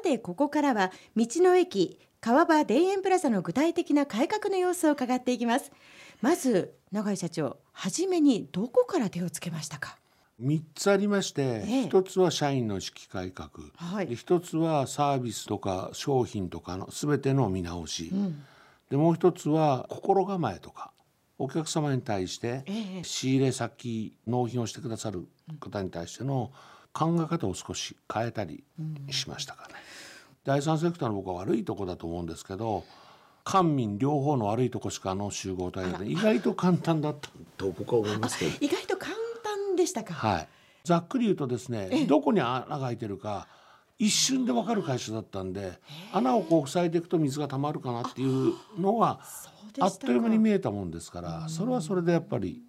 さてここからは道の駅川場田園プラザの具体的な改革の様子を伺っていきます。まず永井社長初めにどこから手をつけましたか？3つありまして、ええ。1つは社員の意識改革、はい。で1つはサービスとか商品とかの全ての見直し、ん。でもう1つは心構えとかお客様に対してええ。仕入れ先納品をしてくださる方に対しての考え方を少し変えたりしましたかね。第三セクターの僕は悪いとこだと思うんですけど官民両方の悪いとこしかあの集合体で意外と簡単だったと僕は思いますけど。意外と簡単でしたか、はい、ざっくり言うとですねどこに穴が開いてるか一瞬で分かる会社だったんで穴をこう塞いでいくと水が溜まるかなっていうのはあっという間に見えたもんですからそれはそれでやっぱり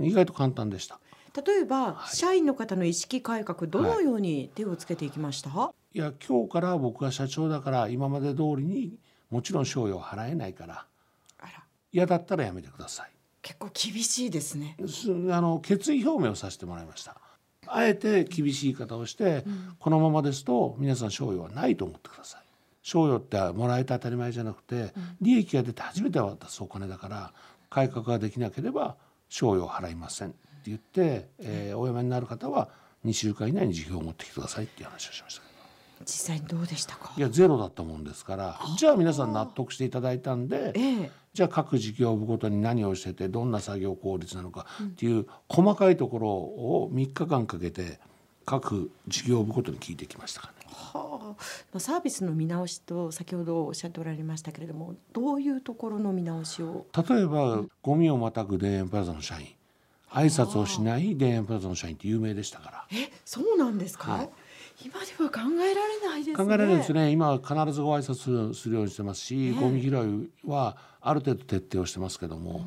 意外と簡単でした。例えば、社員の方の意識改革どのように手をつけていきました、いや今日から僕が社長だから今まで通りにもちろん賞与は払えないから。嫌だったらやめてください。結構厳しいですね。すあの決意表明をさせてもらいましたあえて厳しい言い方をして、このままですと皆さん賞与はないと思ってください。賞与ってもらえて当たり前じゃなくて、利益が出て初めて渡すお金だから改革ができなければ賞与を払いませんって言って、えーお辞めになる方は2週間以内に辞表を持ってきてくださいっていう話をしました。実際にどうでしたか？いやゼロだったもんですからじゃあ皆さん納得していただいたんで、ええじゃあ各事業部ごとに何をしててどんな作業効率なのかっていう細かいところを3日間かけて各事業部ごとに聞いてきましたかね。はあ、サービスの見直しと先ほどおっしゃっておられましたけれどもどういうところの見直しを？例えばゴミをまたぐ田園プラザの社員。挨拶をしない田園プラザの社員って有名でしたから。えそうなんですか、はい。今では考えられないですね。考えられないですね。今は必ずご挨拶するようにしてますし、え。ゴミ拾いはある程度徹底をしてますけども、はい、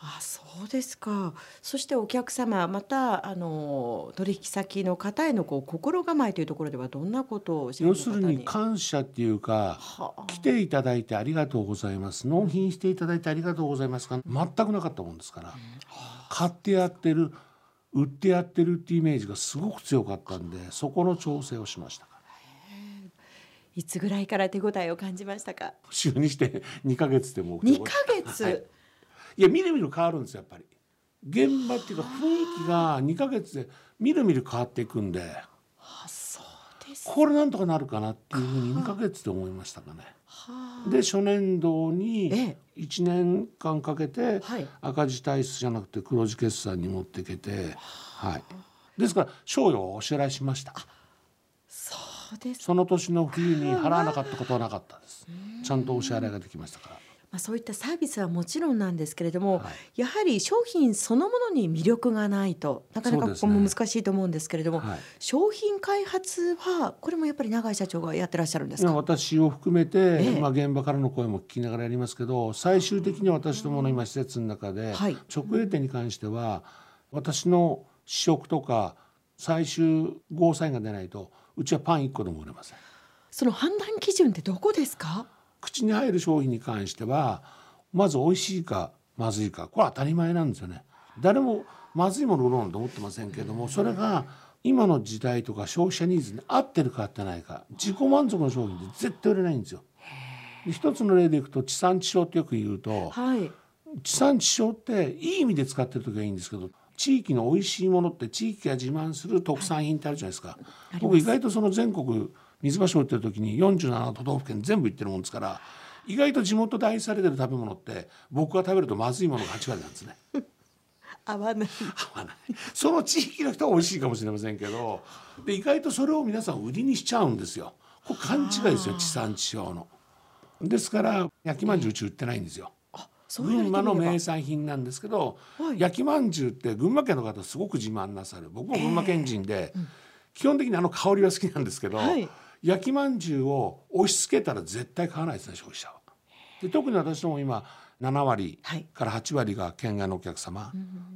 あそうですか。そしてお客様またあの取引先の方へのこう心構えというところではどんなことを要するに方感謝っていうかはあ。来ていただいてありがとうございます。納品していただいてありがとうございますか？全くなかったもんですから。買ってやってる売ってやってるっていうイメージがすごく強かったんでそこの調整をしましたいつぐらいから手応えを感じましたか？就任して 2ヶ月でもう2ヶ月、はい。いやみるみる変わるんですよやっぱり。現場っていうか雰囲気が2ヶ月でみるみる変わっていくんで。あそうです。これなんとかなるかなっていうふうに2ヶ月で思いましたかね。はで初年度えにえ1年間かけてはい。赤字体質じゃなくて黒字決算に持っていけて、はい、ですから賞与をお支払いしましたその年の冬に払わなかったことはなかったです。ちゃんとお支払いができましたから。まあ、そういったサービスはもちろんなんですけれども、はい。やはり商品そのものに魅力がないとなかなかここも難しいと思うんですけれども、はい。商品開発はこれもやっぱり永井社長がやってらっしゃるんですか？私を含めて、ええ。まあ、現場からの声も聞きながらやりますけど最終的に私どもの今施設の中で、はい。直営店に関しては私の試食とか最終ゴーサインが出ないとうちはパン1個でも売れません。その判断基準ってどこですか？口に入る商品に関してはまず美味しいかまずいか。これ当たり前なんですよね。誰もまずいもの売ろうなんて思ってませんけどもそれが今の時代とか消費者ニーズに合ってるか合ってないか自己満足の商品って絶対売れないんですよ。で一つの例でいくと地産地消ってよく言うとはい。地産地消っていい意味で使ってる時はいいんですけど地域の美味しいものって地域が自慢する特産品ってあるじゃないですか、僕意外とその全国水場所売ってる時に47都道府県全部行ってるもんですから意外と地元で愛されてる食べ物って僕が食べるとまずいものが8割なんですね。合わない。合わない。その地域の人は美味しいかもしれませんけどで意外とそれを皆さん売りにしちゃうんですよ。これ勘違いですよ地産地消の。ですから焼きまんじゅううち売ってないんですよ群馬の名産品なんですけど、はい。焼きまんじゅうって群馬県の方すごく自慢なさる。僕も群馬県人で、基本的にあの香りは好きなんですけど、はい。焼きまんじゅうを押し付けたら絶対買わないですね消費者は。で特に私ども今7割はい。から8割が県外のお客様、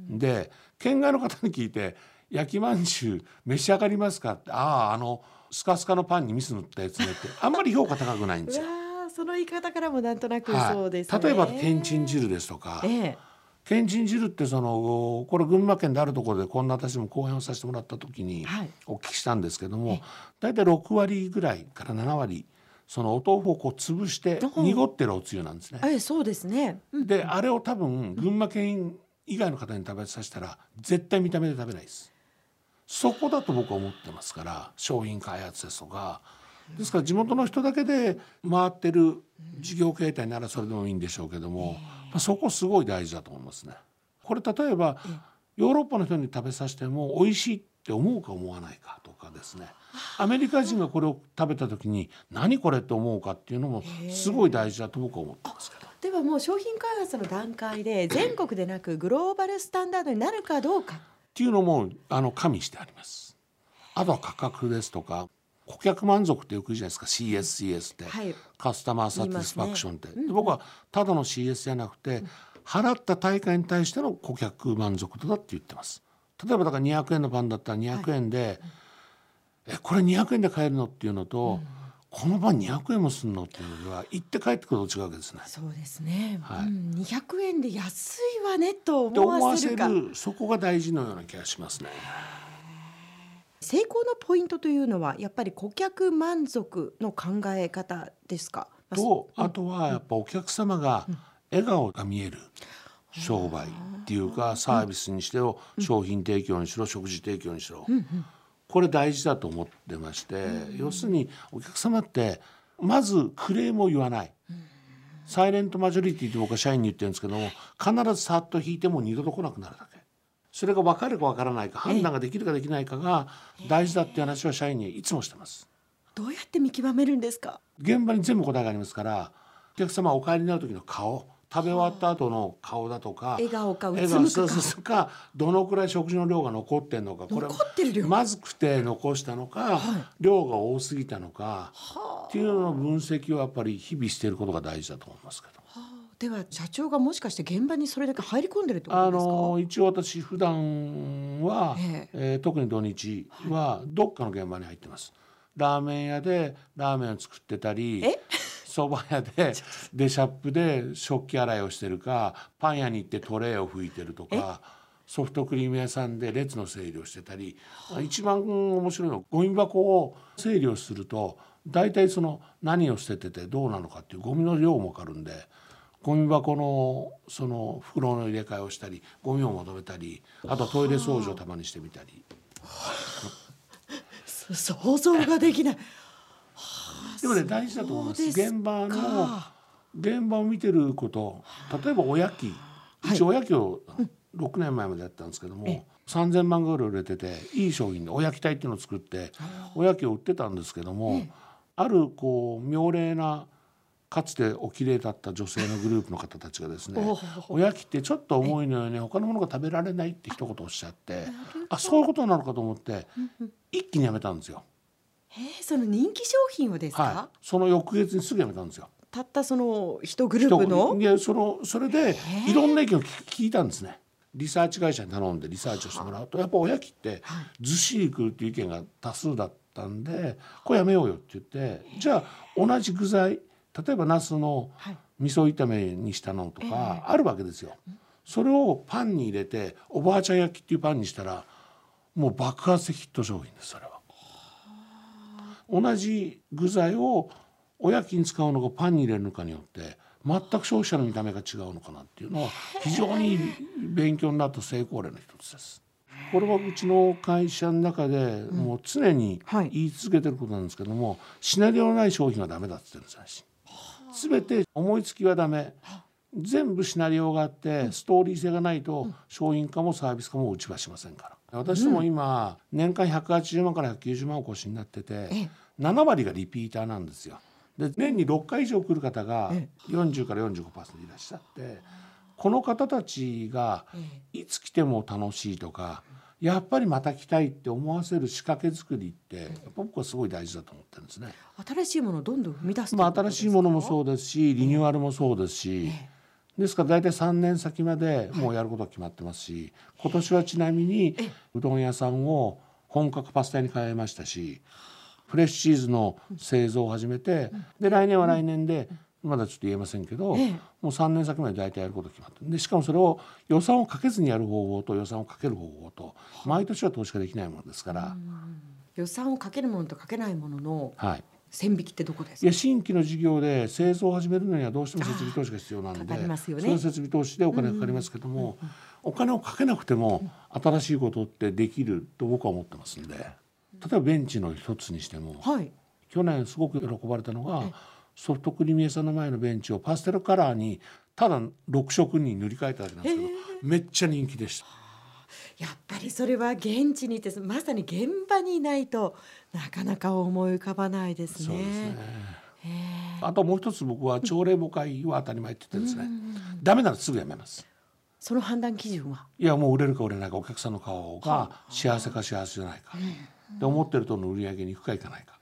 で県外の方に聞いて「焼きまんじゅう召し上がりますか?」って「あああのスカスカのパンにミス塗ったやつね」ってあんまり評価高くないんですよ。その言い方からもなんとなくはい。そうですね、例えばけんちん汁ですとか。ええ。けんちん汁ってそのこれ群馬県であるところでこんな私も講演をさせてもらった時にはい。お聞きしたんですけども、大体6割ぐらいから7割そのお豆腐をこう潰してうん濁ってるおつゆなんですね。ええそうですね。うん。であれを多分群馬県以外の方に食べさせたら絶対見た目で食べないです。そこだと僕は思ってますから商品開発ですとかですから地元の人だけで回ってる事業形態ならそれでもいいんでしょうけども、まあそこすごい大事だと思いますね。これ例えばヨーロッパの人に食べさせても美味しいって思うか思わないかとかですねアメリカ人がこれを食べた時に何これって思うかっていうのもすごい大事だと僕は思ってますけど。ではもう商品開発の段階で 全国でなくグローバルスタンダードになるかどうか。っていうのもあの加味してあります。あとは価格ですとか顧客満足ってよく言うじゃないですか。CSCS って、はいカスタマーサティスファクションって、ね。で僕はただの CS じゃなくて、払った対価に対しての顧客満足度だって言ってます。例えばだから200円のパンだったら200円で、えこれ200円で買えるのっていうのと、このパン200円もするのっていうのでは行って帰ってくると違うわけですね。そうですね。はい。うん、200円で安いわねと思思わせわせるか。るそこが大事のような気がしますね。成功のポイントというのはやっぱり顧客満足の考え方ですか？まあとあとはやっぱお客様が笑顔が見える商売っていうかサービスにしても商品提供にしろ食事提供にしろ。これ大事だと思ってまして要するにお客様ってまずクレームを言わない。サイレントマジョリティって僕は社員に言ってるんですけども必ずさっと引いても二度と来なくなるだけそれが分かるか分からないか判断ができるかできないかが大事だっていう話は社員にいつもしてます。どうやって見極めるんですか？現場に全部答えがありますからお客様お帰りになる時の顔食べ終わった後の顔だとか笑顔かうつむくか。どのくらい食事の量が残ってんのかこれ残ってる量まずくて残したのか、量が多すぎたのかっていうのの分析をやっぱり日々していることが大事だと思いますけど。では社長がもしかして現場にそれだけ入り込んでるってこあとですか？の一応私普段は、ええ。ー特に土日はどっかの現場に入ってます。ラーメン屋でラーメンを作ってたりえ？蕎麦屋で デシャップで食器洗いをしてるかパン屋に行ってトレーを拭いてるとかソフトクリーム屋さんで列の整理をしてたり一番面白いのはゴミ箱を整理をすると大体その何を捨てててどうなのかっていうゴミの量も分かるんでゴミ箱のその袋の入れ替えをしたりゴミをまとめたりあとはトイレ掃除をたまにしてみたり。そ想像ができない。でもね大事だと思います。現場のか現場を見てること例えばおやき。はい。うちおやきを6年前までやったんですけども、3,000万ぐらい売れてていい商品でおやき隊っていうのを作っておやきを売ってたんですけども、あるこう妙齢なかつてお綺麗だった女性のグループの方たちがですねおおやきってちょっと重いのよね他のものが食べられないって一言おっしゃってあそういうことなのかと思って一気にやめたんですよ。えー、その人気商品をですか？はい、その翌月にすぐやめたんですよ。たったその一グループの？い。やそのそれでいろんな意見を聞聞いたんですね。リサーチ会社に頼んでリサーチをしてもらうとやっぱおやきってずっしりくるっていう意見が多数だったんでこれやめようよって言ってじゃあ同じ具材例えばナスのはい味噌炒めにしたのとかあるわけですよ。それをパンに入れておばあちゃん焼きっていうパンにしたらもう爆発的ヒット商品ですそれは。同じ具材をおやきに使うのかパンに入れるのかによって全く消費者の見た目が違うのかなっていうのは非常に勉強になった成功例の一つです。これはうちの会社の中でもう常にはい言い続けてることなんですけども、シナリオのない商品はダメだって言ってるんですよ。全て思いつきはダメ。全部シナリオがあってストーリー性がないと商品化もサービス化も打ちはしませんから。私ども今年間180万から190万お越しになっててえ7割がリピーターなんですよ。で年に6回以上来る方がえ40から45%いらっしゃってこの方たちがいつ来ても楽しいとかやっぱりまた来たいって思わせる仕掛け作りって僕はすごい大事だと思ってるんですね。新しいものをどんどん生み出すまあ、新しいものもうそうですしリニューアルもそうですし、ですから大体3年先までもうやることが決まってますし今年はちなみにうどん屋さんを本格パスタに変えましたしフレッシュチーズの製造を始めてで来年は来年でまだちょっと言えませんけど、ええ。もう3年先まで大体やること決まってる。でしかもそれを予算をかけずにやる方法と予算をかける方法と毎年は投資ができないものですから、予算をかけるものとかけないもののはい、線引きってどこですか？いや新規の事業で製造を始めるのにはどうしても設備投資が必要なんでね。その設備投資でお金がかかりますけども、お金をかけなくても新しいことってできると僕は思ってますんで。例えばベンチの一つにしてもはい。去年すごく喜ばれたのがソフトクリーム屋さんの前のベンチをパステルカラーにただ6色に塗り替えただけなんですけどめっちゃ人気でした。やっぱりそれは現地にいてまさに現場にいないとなかなか思い浮かばないですね。そうですね。あともう一つ僕は朝礼誤解は当たり前って言ってですね。ダメならすぐやめます。その判断基準は？いやもう売れるか売れないかお客さんの顔が幸せか幸せじゃないか、で思ってるとの売り上げに行くか行かないか、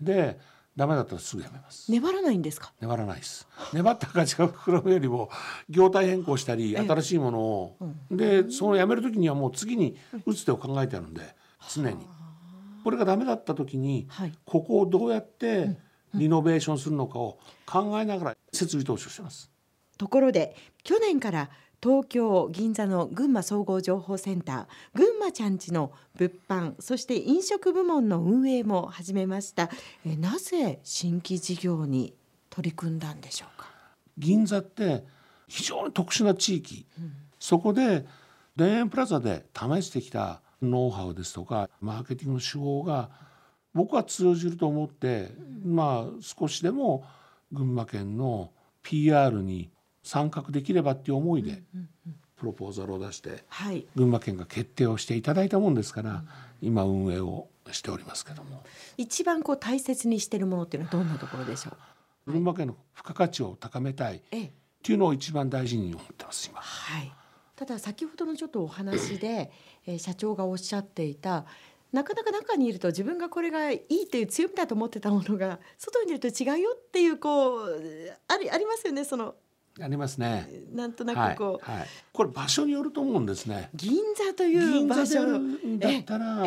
でダメだったらすぐやめます。粘らないんですか？粘らないです。粘った赤字が膨らむよりも業態変更したり新しいものを、でそのやめる時にはもう次に打つ手を考えてあるんで常に。これがダメだった時に、はい。ここをどうやってリノベーションするのかを考えながら設備投資をしてます。ところで去年から東京銀座の群馬総合情報センター群馬ちゃんちの物販そして飲食部門の運営も始めました。えなぜ新規事業に取り組んだんでしょうか？銀座って非常に特殊な地域、そこで田園プラザで試してきたノウハウですとかマーケティングの手法が僕は通じると思って、まあ少しでも群馬県の PR に参画できればっていう思いでプロポーザルを出してはい。群馬県が決定をしていただいたもんですから、今運営をしておりますけども。一番こう大切にしているものっていうのはどんなところでしょう？群馬県の付加価値を高めたいっえ。えていうのを一番大事に思ってます今。はい、ただ先ほどのちょっとお話で、えー社長がおっしゃっていたなかなか中にいると自分がこれがいいという強みだと思ってたものが外に出ると違うよっていうこうありありますよねそのありますね。なんとなはいくこう、はい、これ場所によると思うんですね。銀座という場所だったら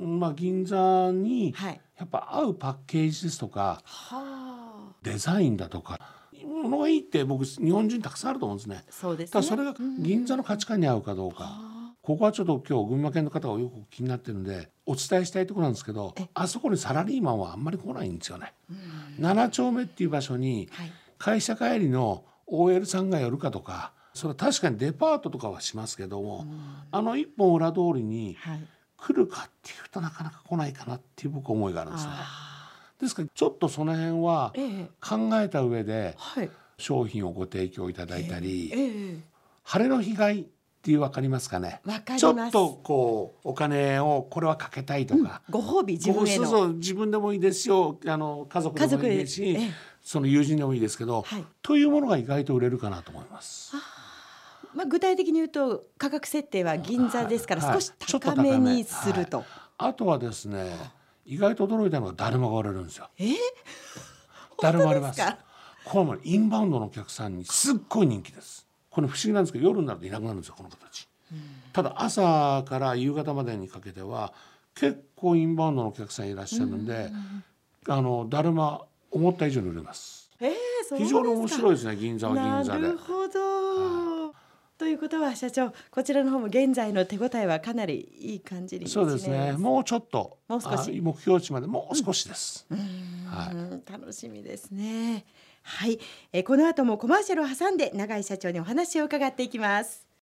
まあ銀座にはい。やっぱ合うパッケージですとかはあ。デザインだとかものがいいって僕日本人たくさんあると思うんですね。そうですね。ただそれが銀座の価値観に合うかどうか。ここはちょっと今日群馬県の方がよく気になってるんでお伝えしたいところなんですけどえ。あそこにサラリーマンはあんまり来ないんですよね。7丁目っていう場所にはい。会社帰りの OL さんが寄るかとかそれは確かにデパートとかはしますけども、あの一本裏通りにはい。来るかっていうとなかなか来ないかなっていう僕思いがあるんですね。あですからちょっとその辺は考えた上ではい。商品をご提供いただいたり、ええ。晴れの被害っていう分かりますかね？わかります。ちょっとこうお金をこれはかけたいとか、ご褒美自分への。そうそう自分でもいいですよ。あの家族でもいいですし、その友人でもいいですけど、はい。というものが意外と売れるかなと思います。まあ具体的に言うと価格設定は銀座ですからはい。少し高めにすると、はい。あとはですね意外と驚いたのがだるまが割れるんですよ。え？だるま割れます。これもインバウンドのお客さんにすっごい人気です。これ不思議なんですけど夜になるといなくなるんですよこの形。ただ朝から夕方までにかけては結構インバウンドのお客さんいらっしゃるんで、あのだるま思った以上に売れます。えー、そうですか非常に面白いですね銀座は銀座でなる。ほど、ということは社長こちらの方も現在の手応えはかなりいい感じにそうですね。もうちょっともう少しあ目標値までもう少しです。はい。うん楽しみですねはい、えーこの後もコマーシャルを挟んで永井社長にお話を伺っていきます。